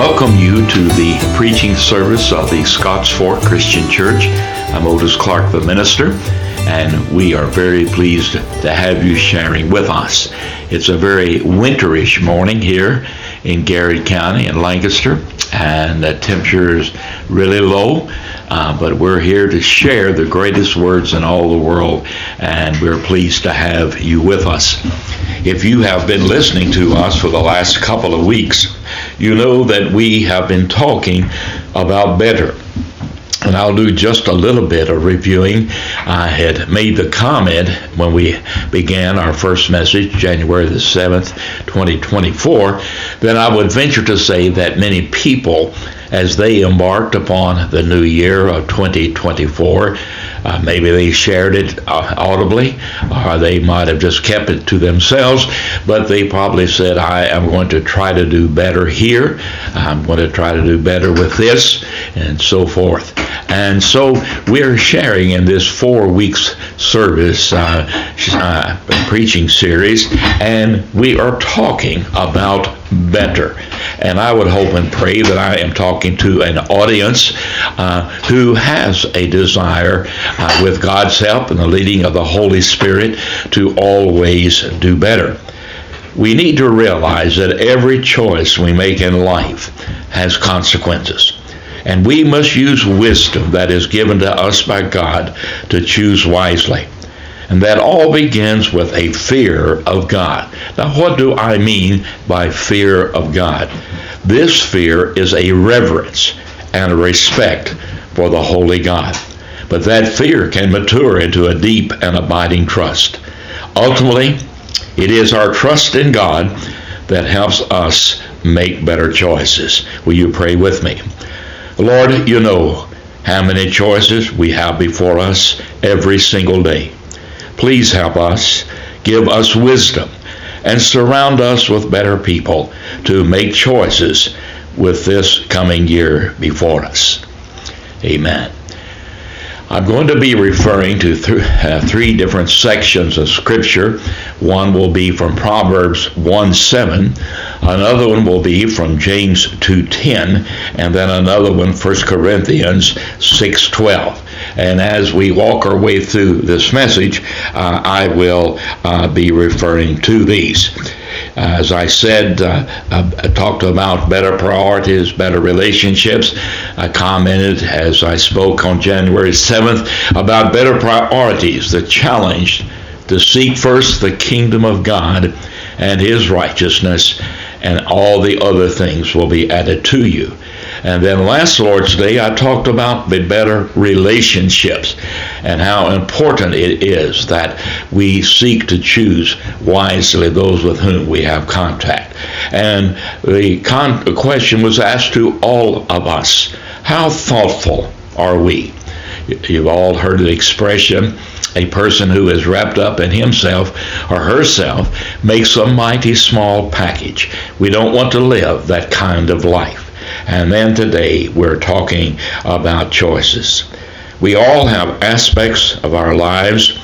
We welcome you to the preaching service of the Scotts Fork Christian Church. I'm Odis Clark, the minister, and we are very pleased to have you sharing with us. It's a very winterish morning here in Garrard County in Lancaster, and the temperature is really low. Uh, but we're here to share the greatest words in all the world, and we're pleased to have you with us. If you have been listening to us for the last couple of weeks, you know that we have been talking about better. And I'll do just a little bit of reviewing. I had made the comment when we began our first message, January the 7th, 2024, that I would venture to say that many people, as they embarked upon the new year of 2024, uh, maybe they shared it uh, audibly, or they might have just kept it to themselves, but they probably said, I am going to try to do better here. I'm going to try to do better with this, and so forth. And so we're sharing in this four weeks service uh, uh, preaching series, and we are talking about better. And I would hope and pray that I am talking to an audience uh, who has a desire, uh, with God's help and the leading of the Holy Spirit, to always do better. We need to realize that every choice we make in life has consequences. And we must use wisdom that is given to us by God to choose wisely. And that all begins with a fear of God. Now, what do I mean by fear of God? This fear is a reverence and a respect for the holy God. But that fear can mature into a deep and abiding trust. Ultimately, it is our trust in God that helps us make better choices. Will you pray with me? Lord, you know how many choices we have before us every single day. Please help us, give us wisdom, and surround us with better people to make choices with this coming year before us. Amen. I'm going to be referring to th- uh, three different sections of Scripture. One will be from Proverbs 1 7, another one will be from James 2.10, and then another one, 1 Corinthians 6.12. And as we walk our way through this message, uh, I will uh, be referring to these. As I said, uh, I talked about better priorities, better relationships. I commented as I spoke on January 7th about better priorities, the challenge to seek first the kingdom of God and his righteousness, and all the other things will be added to you. And then last Lord's Day, I talked about the better relationships and how important it is that we seek to choose wisely those with whom we have contact. And the, con- question was asked to all of us how thoughtful are we? You've all heard the expression a person who is wrapped up in himself or herself makes a mighty small package. We don't want to live that kind of life. And then today we're talking about choices. We all have aspects of our lives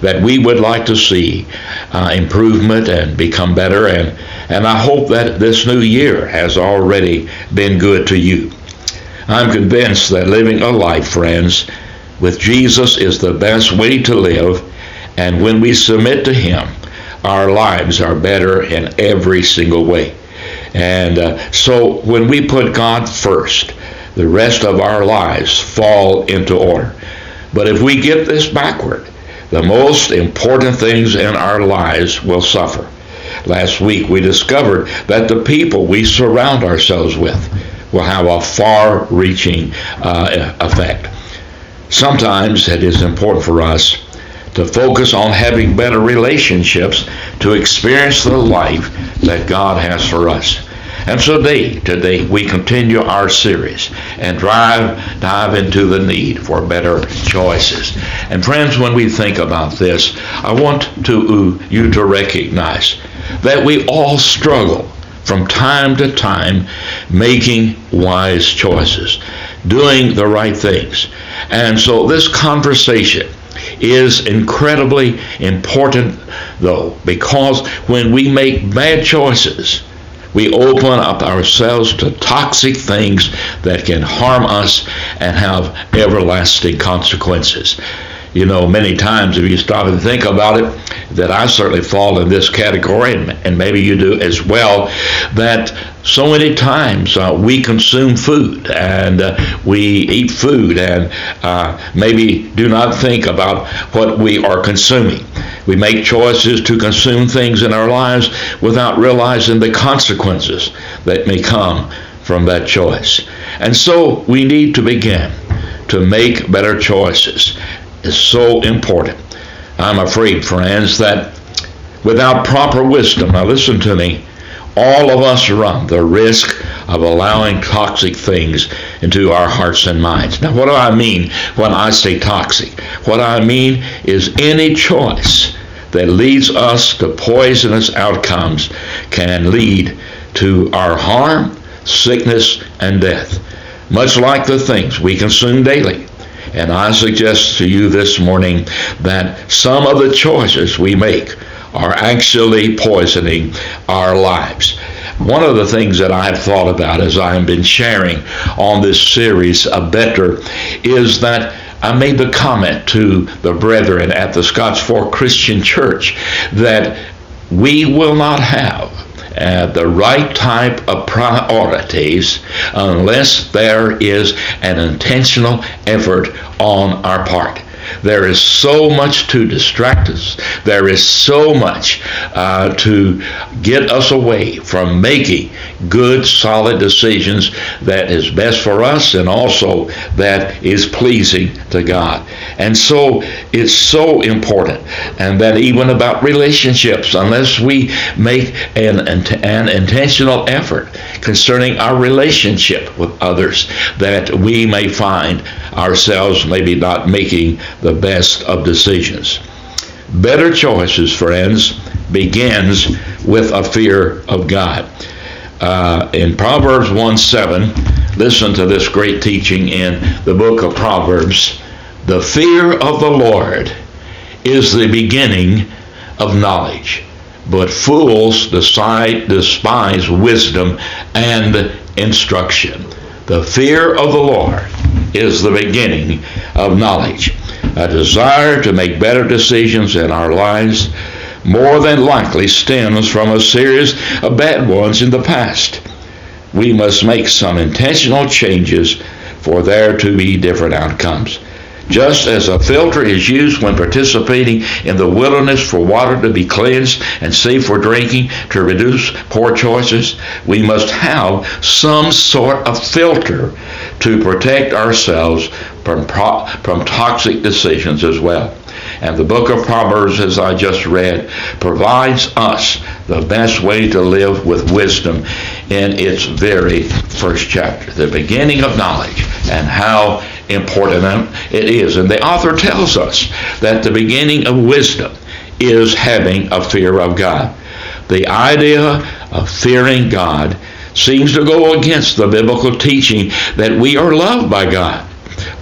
that we would like to see uh, improvement and become better. And, and I hope that this new year has already been good to you. I'm convinced that living a life, friends, with Jesus is the best way to live. And when we submit to Him, our lives are better in every single way. And uh, so when we put God first, the rest of our lives fall into order. But if we get this backward, the most important things in our lives will suffer. Last week we discovered that the people we surround ourselves with will have a far reaching uh, effect. Sometimes it is important for us to focus on having better relationships to experience the life that God has for us. And so today, today we continue our series and drive dive into the need for better choices. And friends, when we think about this, I want to uh, you to recognize that we all struggle from time to time making wise choices, doing the right things. And so this conversation is incredibly important, though, because when we make bad choices, we open up ourselves to toxic things that can harm us and have everlasting consequences. You know, many times if you stop and think about it, that I certainly fall in this category, and, and maybe you do as well, that so many times uh, we consume food and uh, we eat food and uh, maybe do not think about what we are consuming. We make choices to consume things in our lives without realizing the consequences that may come from that choice. And so we need to begin to make better choices. It's so important. I'm afraid, friends, that without proper wisdom, now listen to me, all of us run the risk of allowing toxic things into our hearts and minds. Now, what do I mean when I say toxic? What I mean is any choice that leads us to poisonous outcomes can lead to our harm, sickness, and death, much like the things we consume daily. And I suggest to you this morning that some of the choices we make are actually poisoning our lives. One of the things that I've thought about as I've been sharing on this series of Better is that I made the comment to the brethren at the Scotts Fork Christian Church that we will not have uh, the right type of priorities unless there is an intentional effort on our part. There is so much to distract us. There is so much uh, to get us away from making good, solid decisions that is best for us and also that is pleasing to God. And so it's so important. And that even about relationships, unless we make an, an intentional effort concerning our relationship with others, that we may find ourselves maybe not making the best of decisions. Better choices, friends, begins with a fear of God. Uh, in Proverbs 1 7, listen to this great teaching in the book of Proverbs. The fear of the Lord is the beginning of knowledge, but fools despise wisdom and instruction. The fear of the Lord is the beginning of knowledge. A desire to make better decisions in our lives more than likely stems from a series of bad ones in the past. We must make some intentional changes for there to be different outcomes. Just as a filter is used when participating in the wilderness for water to be cleansed and safe for drinking to reduce poor choices, we must have some sort of filter to protect ourselves from, pro- from toxic decisions as well. And the book of Proverbs, as I just read, provides us the best way to live with wisdom in its very first chapter, the beginning of knowledge and how important it is. And the author tells us that the beginning of wisdom is having a fear of God. The idea of fearing God seems to go against the biblical teaching that we are loved by God.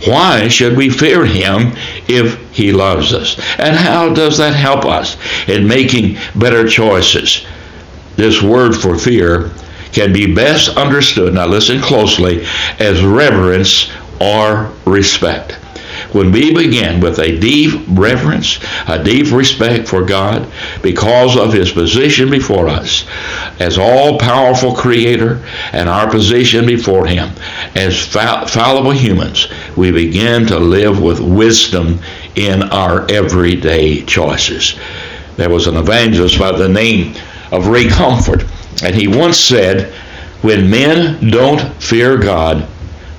Why should we fear him if he loves us? And how does that help us in making better choices? This word for fear can be best understood, now listen closely, as reverence or respect. When we begin with a deep reverence, a deep respect for God because of His position before us as all powerful Creator and our position before Him as fallible humans, we begin to live with wisdom in our everyday choices. There was an evangelist by the name of Ray Comfort, and he once said, When men don't fear God,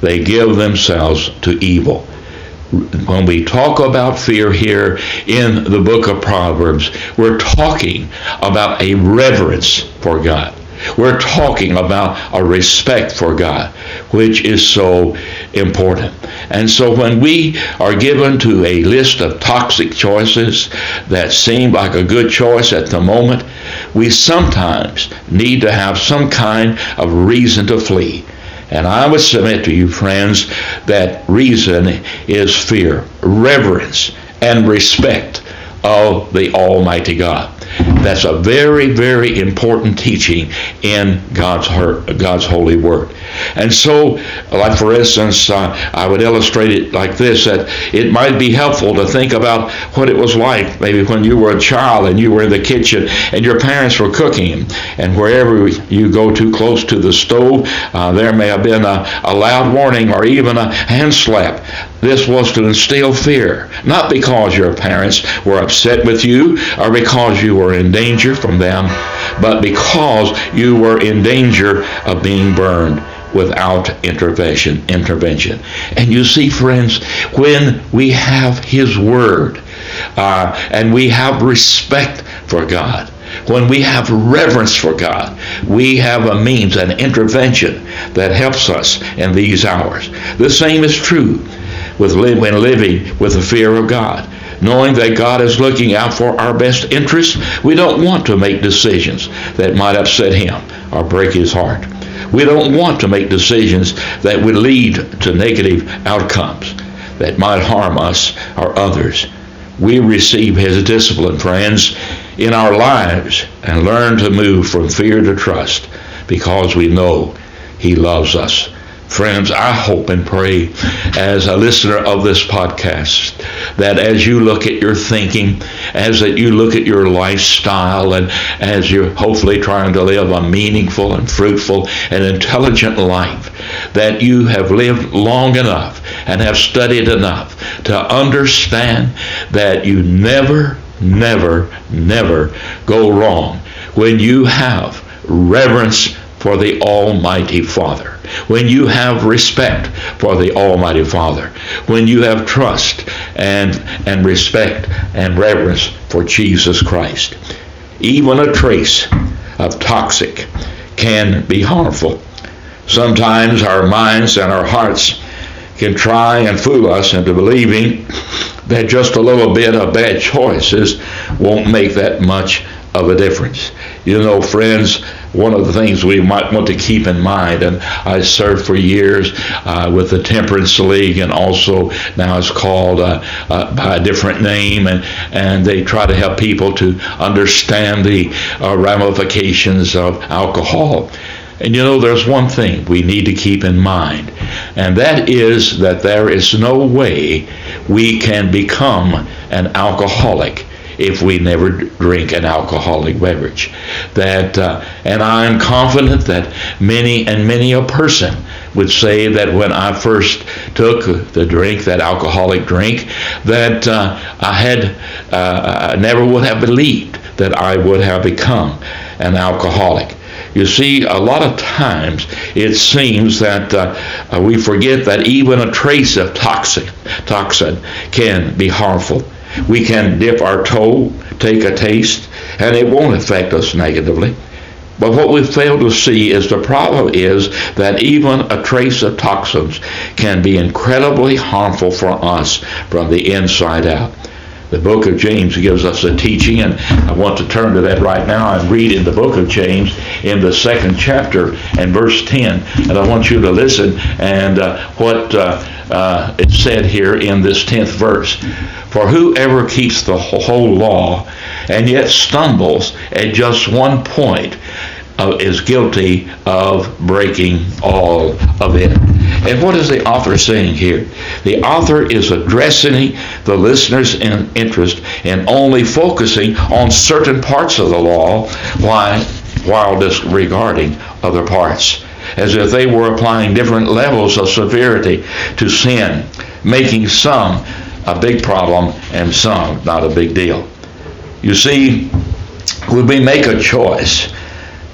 they give themselves to evil. When we talk about fear here in the book of Proverbs, we're talking about a reverence for God. We're talking about a respect for God, which is so important. And so when we are given to a list of toxic choices that seem like a good choice at the moment, we sometimes need to have some kind of reason to flee. And I would submit to you, friends, that reason is fear, reverence, and respect of the Almighty God. That's a very, very important teaching in God's God's holy word. And so, like for instance, uh, I would illustrate it like this: that it might be helpful to think about what it was like, maybe when you were a child and you were in the kitchen and your parents were cooking, and wherever you go too close to the stove, uh, there may have been a, a loud warning or even a hand slap. This was to instill fear, not because your parents were upset with you or because you were in danger from them, but because you were in danger of being burned without intervention intervention and you see friends when we have his word uh, and we have respect for god when we have reverence for God, we have a means, an intervention that helps us in these hours. The same is true with when living with the fear of God. Knowing that God is looking out for our best interests, we don't want to make decisions that might upset Him or break His heart. We don't want to make decisions that would lead to negative outcomes that might harm us or others. We receive His discipline, friends, in our lives and learn to move from fear to trust because we know He loves us. Friends, I hope and pray as a listener of this podcast that as you look at your thinking, as that you look at your lifestyle, and as you're hopefully trying to live a meaningful and fruitful and intelligent life, that you have lived long enough and have studied enough to understand that you never never, never go wrong when you have reverence for the Almighty Father, when you have respect for the Almighty Father, when you have trust and, and respect and reverence for Jesus Christ. Even a trace of toxic can be harmful. Sometimes our minds and our hearts can try and fool us into believing that just a little bit of bad choices won't make that much of a difference. You know, friends, one of the things we might want to keep in mind, and I served for years uh, with the Temperance League, and also now it's called uh, uh, by a different name, and, and they try to help people to understand the uh, ramifications of alcohol. And you know, there's one thing we need to keep in mind, and that is that there is no way we can become an alcoholic if we never drink an alcoholic beverage. That, uh, and I'm confident that many and many a person would say that when I first took the drink, that alcoholic drink, that uh, I had uh, I never would have believed that I would have become an alcoholic. You see, a lot of times it seems that uh, we forget that even a trace of toxin can be harmful. We can dip our toe, take a taste, and it won't affect us negatively. But what we fail to see is the problem is that even a trace of toxins can be incredibly harmful for us from the inside out. The book of James gives us a teaching, and I want to turn to that right now and read in the book of James in the second chapter and verse 10. And I want you to listen and uh, what uh, uh, is said here in this 10th verse. For whoever keeps the whole law and yet stumbles at just one point uh, is guilty of breaking all of it. And what is the author saying here? The author is addressing the listener's in interest and only focusing on certain parts of the law while, while disregarding other parts, as if they were applying different levels of severity to sin, making some a big problem and some not a big deal. You see, when we make a choice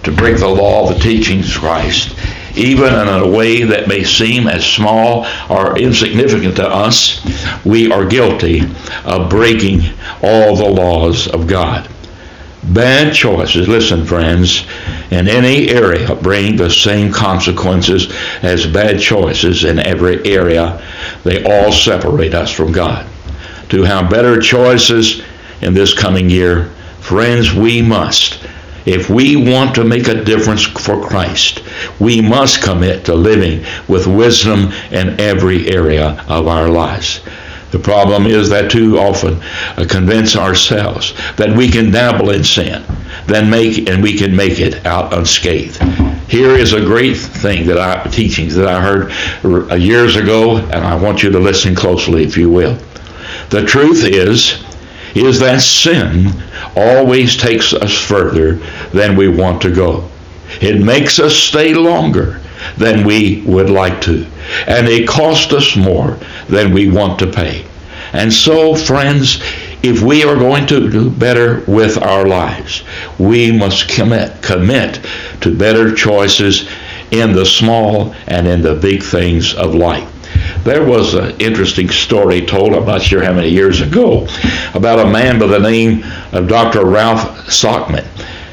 to break the law of the teachings of Christ, even in a way that may seem as small or insignificant to us, we are guilty of breaking all the laws of God. Bad choices, listen, friends, in any area bring the same consequences as bad choices in every area. They all separate us from God. To have better choices in this coming year, friends, we must if we want to make a difference for Christ, we must commit to living with wisdom in every area of our lives. The problem is that too often uh, convince ourselves that we can dabble in sin, then make and we can make it out unscathed. Here is a great thing that I teachings that I heard uh, years ago, and I want you to listen closely, if you will. The truth is, is that sin always takes us further than we want to go. It makes us stay longer than we would like to. And it costs us more than we want to pay. And so, friends, if we are going to do better with our lives, we must commit, commit to better choices in the small and in the big things of life. There was an interesting story told, I'm not sure how many years ago, about a man by the name of Dr. Ralph Sockman.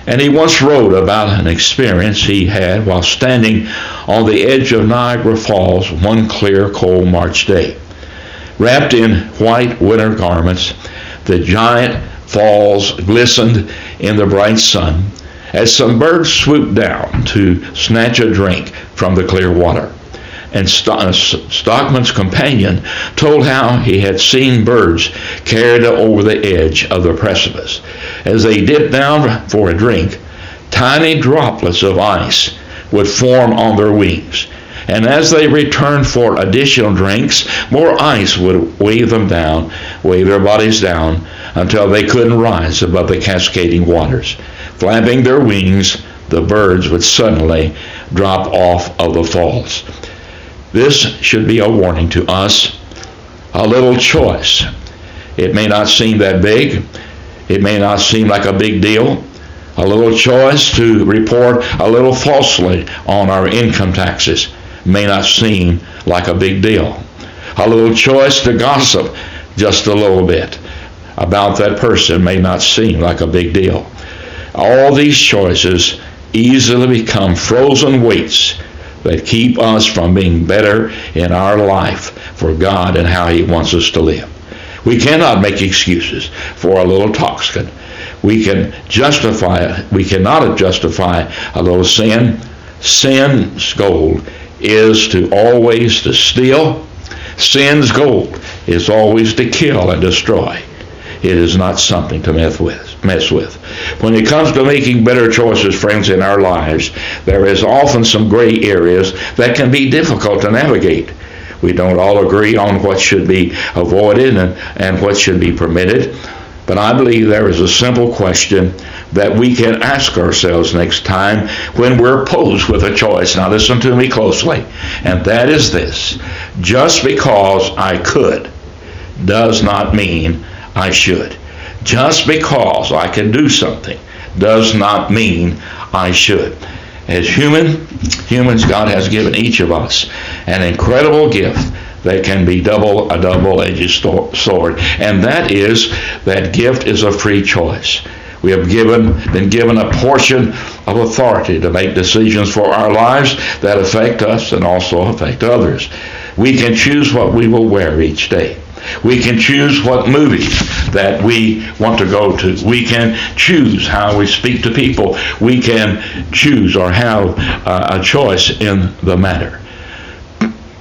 And he once wrote about an experience he had while standing on the edge of Niagara Falls one clear, cold March day. Wrapped in white winter garments, the giant falls glistened in the bright sun as some birds swooped down to snatch a drink from the clear water. And uh, Sockman's companion told how he had seen birds carried over the edge of the precipice. As they dipped down for a drink, tiny droplets of ice would form on their wings. And as they returned for additional drinks, more ice would weigh them down, weigh their bodies down, until they couldn't rise above the cascading waters. Flapping their wings, the birds would suddenly drop off of the falls. This should be a warning to us. A little choice. It may not seem that big, it may not seem like a big deal. A little choice to report a little falsely on our income taxes may not seem like a big deal. A little choice to gossip just a little bit about that person may not seem like a big deal. All these choices easily become frozen weights that keep us from being better in our life for God and how He wants us to live. We cannot make excuses for a little toxin. We can justify We cannot justify a little sin. Sin's goal is to always to steal. Sin's goal is always to kill and destroy. It is not something to mess with. Mess with. When it comes to making better choices, friends, in our lives, there is often some gray areas that can be difficult to navigate. We don't all agree on what should be avoided and, and what should be permitted. But I believe there is a simple question that we can ask ourselves next time when we're posed with a choice. Now, listen to me closely. And that is this just because I could does not mean I should. Just because I can do something does not mean I should. As human, humans, God has given each of us an incredible gift that can be double a double-edged sword, and that is that gift is a free choice. We have given, been given a portion of authority to make decisions for our lives that affect us and also affect others. We can choose what we will wear each day. We can choose what movies that we want to go to. We can choose how we speak to people. We can choose or have uh, a choice in the matter.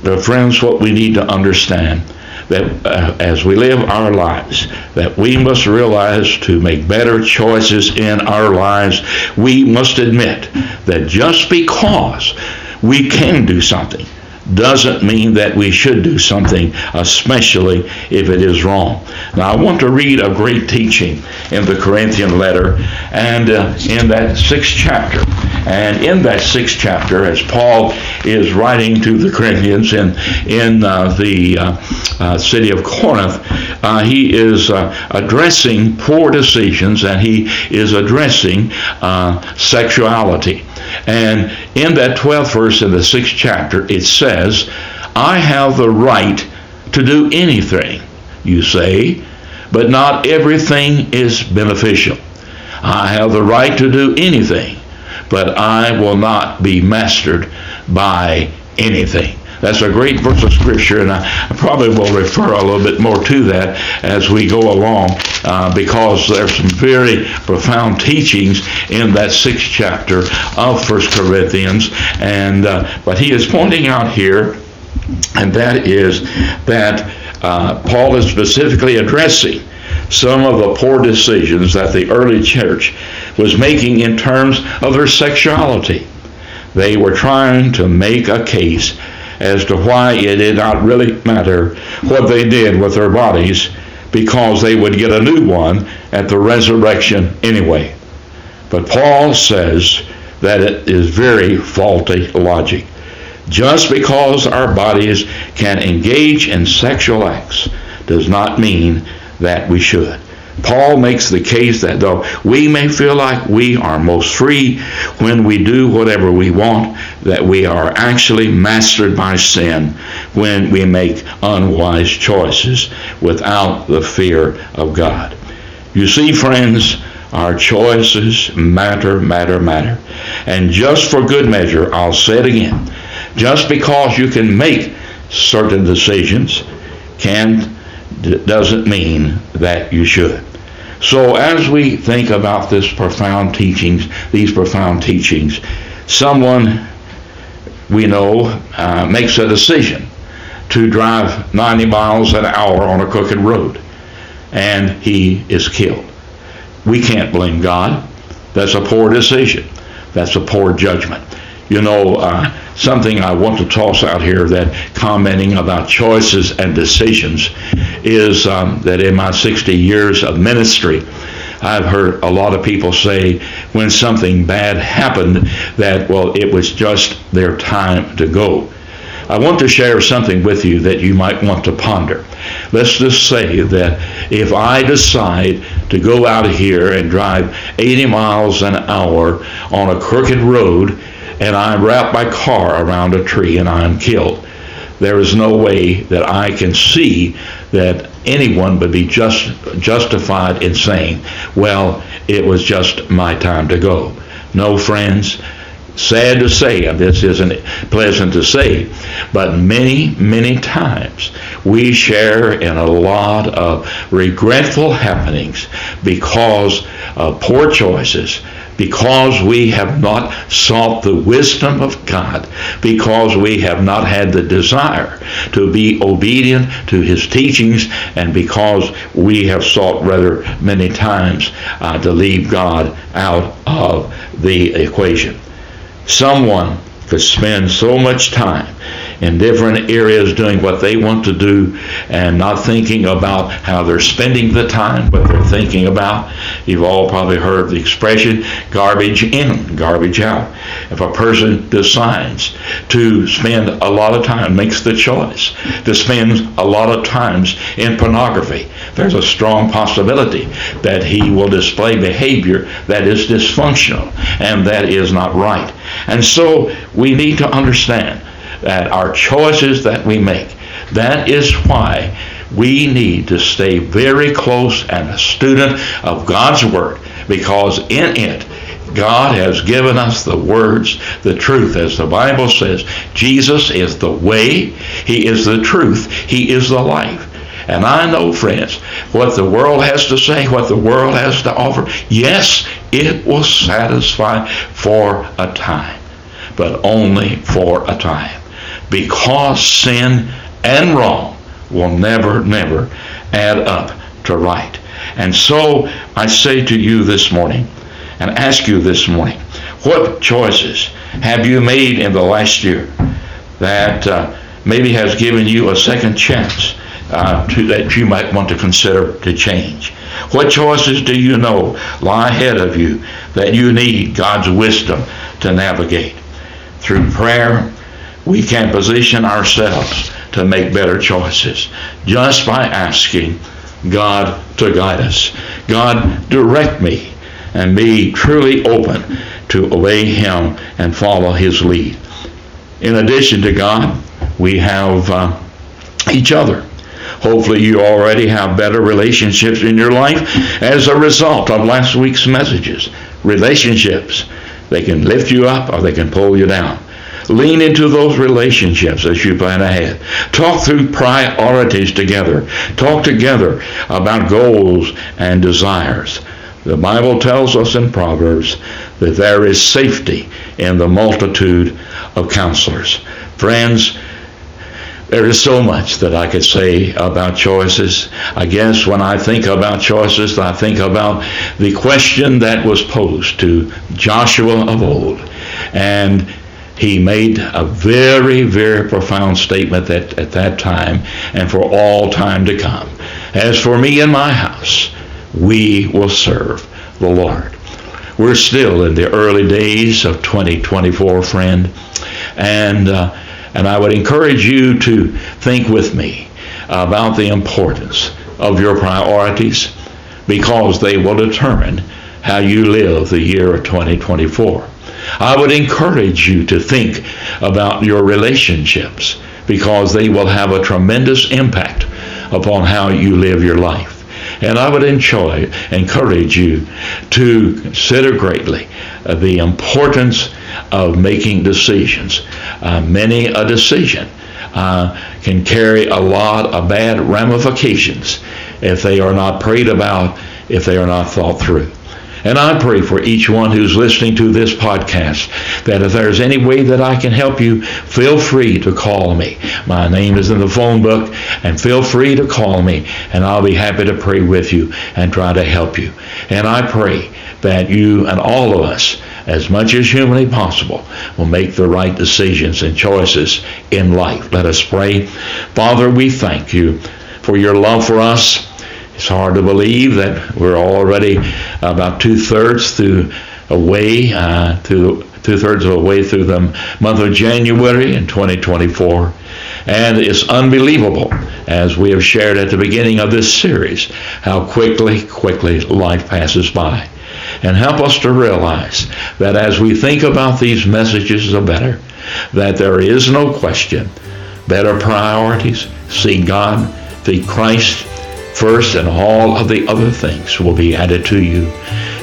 But friends, what we need to understand that uh, as we live our lives, that we must realize to make better choices in our lives, we must admit that just because we can do something doesn't mean that we should do something, especially if it is wrong. Now, I want to read a great teaching in the Corinthian letter and uh, in that sixth chapter. And in that sixth chapter, as Paul is writing to the Corinthians in, in uh, the uh, uh city of Corinth, uh, he is uh, addressing poor decisions and he is addressing sexuality. And in that 12th verse in the 6th chapter, it says, I have the right to do anything, you say, but not everything is beneficial. I have the right to do anything, but I will not be mastered by anything. That's a great verse of Scripture, and I probably will refer a little bit more to that as we go along uh, because there's some very profound teachings in that sixth chapter of First Corinthians. And uh, but he is pointing out here, and that is that uh, Paul is specifically addressing some of the poor decisions that the early church was making in terms of their sexuality. They were trying to make a case as to why it did not really matter what they did with their bodies because they would get a new one at the resurrection anyway. But Paul says that it is very faulty logic. Just because our bodies can engage in sexual acts does not mean that we should. Paul makes the case that though we may feel like we are most free when we do whatever we want, that we are actually mastered by sin when we make unwise choices without the fear of God. You see, friends, our choices matter, matter, matter. And just for good measure, I'll say it again. Just because you can make certain decisions can doesn't mean that you should. So as we think about this profound teachings, these profound teachings, someone we know uh, makes a decision to drive 90 miles an hour on a crooked road, and he is killed. We can't blame God. That's a poor decision. That's a poor judgment. You know, uh, something I want to toss out here that commenting about choices and decisions is um, that in my 60 years of ministry, I've heard a lot of people say when something bad happened that, well, it was just their time to go. I want to share something with you that you might want to ponder. Let's just say that if I decide to go out here and drive 80 miles an hour on a crooked road and I wrap my car around a tree and I'm killed. There is no way that I can see that anyone would be just justified in saying, well, it was just my time to go. No, friends, sad to say, and this isn't pleasant to say, but many, many times we share in a lot of regretful happenings because of poor choices because we have not sought the wisdom of God, because we have not had the desire to be obedient to His teachings, and because we have sought rather many times uh, to leave God out of the equation. Someone could spend so much time in different areas doing what they want to do and not thinking about how they're spending the time, what they're thinking about. You've all probably heard the expression garbage in, garbage out. If a person decides to spend a lot of time, makes the choice to spend a lot of times in pornography, there's a strong possibility that he will display behavior that is dysfunctional and that is not right. And so we need to understand that our choices that we make, that is why we need to stay very close and a student of God's Word because in it, God has given us the words, the truth. As the Bible says, Jesus is the way, He is the truth, He is the life. And I know, friends, what the world has to say, what the world has to offer, yes, it will satisfy for a time, but only for a time because sin and wrong will never, never add up to right. And so I say to you this morning and ask you this morning, what choices have you made in the last year that uh, maybe has given you a second chance uh, to, that you might want to consider to change? What choices do you know lie ahead of you that you need God's wisdom to navigate? Through prayer, we can position ourselves to make better choices just by asking God to guide us. God, direct me and be truly open to obey Him and follow His lead. In addition to God, we have uh, each other. Hopefully, you already have better relationships in your life as a result of last week's messages. Relationships, they can lift you up or they can pull you down. Lean into those relationships as you plan ahead. Talk through priorities together. Talk together about goals and desires. The Bible tells us in Proverbs that there is safety in the multitude of counselors. Friends, There is so much that I could say about choices. I guess when I think about choices, I think about the question that was posed to Joshua of old. And he made a very, very profound statement that, at that time and for all time to come. As for me and my house, we will serve the Lord. We're still in the early days of 2024, friend. And uh, and I would encourage you to think with me about the importance of your priorities because they will determine how you live the year of 2024. I would encourage you to think about your relationships because they will have a tremendous impact upon how you live your life. And I would enjoy, encourage you to consider greatly the importance of making decisions. Uh, many a decision uh, can carry a lot of bad ramifications if they are not prayed about, if they are not thought through. And I pray for each one who's listening to this podcast that if there's any way that I can help you, feel free to call me. My name is in the phone book, and feel free to call me, and I'll be happy to pray with you and try to help you. And I pray that you and all of us as much as humanly possible, will make the right decisions and choices in life. Let us pray. Father, we thank you for your love for us. It's hard to believe that we're already about two thirds through a way uh, to two thirds of the way through the month of January in 2024. And it's unbelievable, as we have shared at the beginning of this series, how quickly, quickly life passes by and help us to realize that as we think about these messages of better, that there is no question. Better priorities, see God, see Christ first, and all of the other things will be added to you.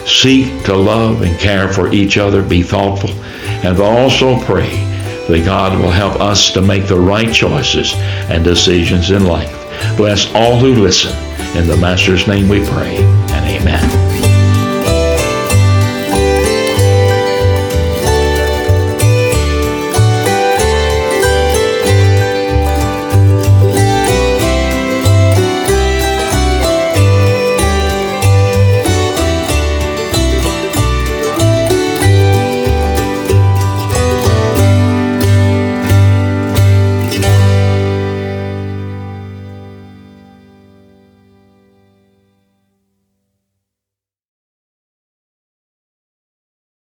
Seek to love and care for each other, be thoughtful, and also pray that God will help us to make the right choices and decisions in life. Bless all who listen. In the Master's name we pray, and amen.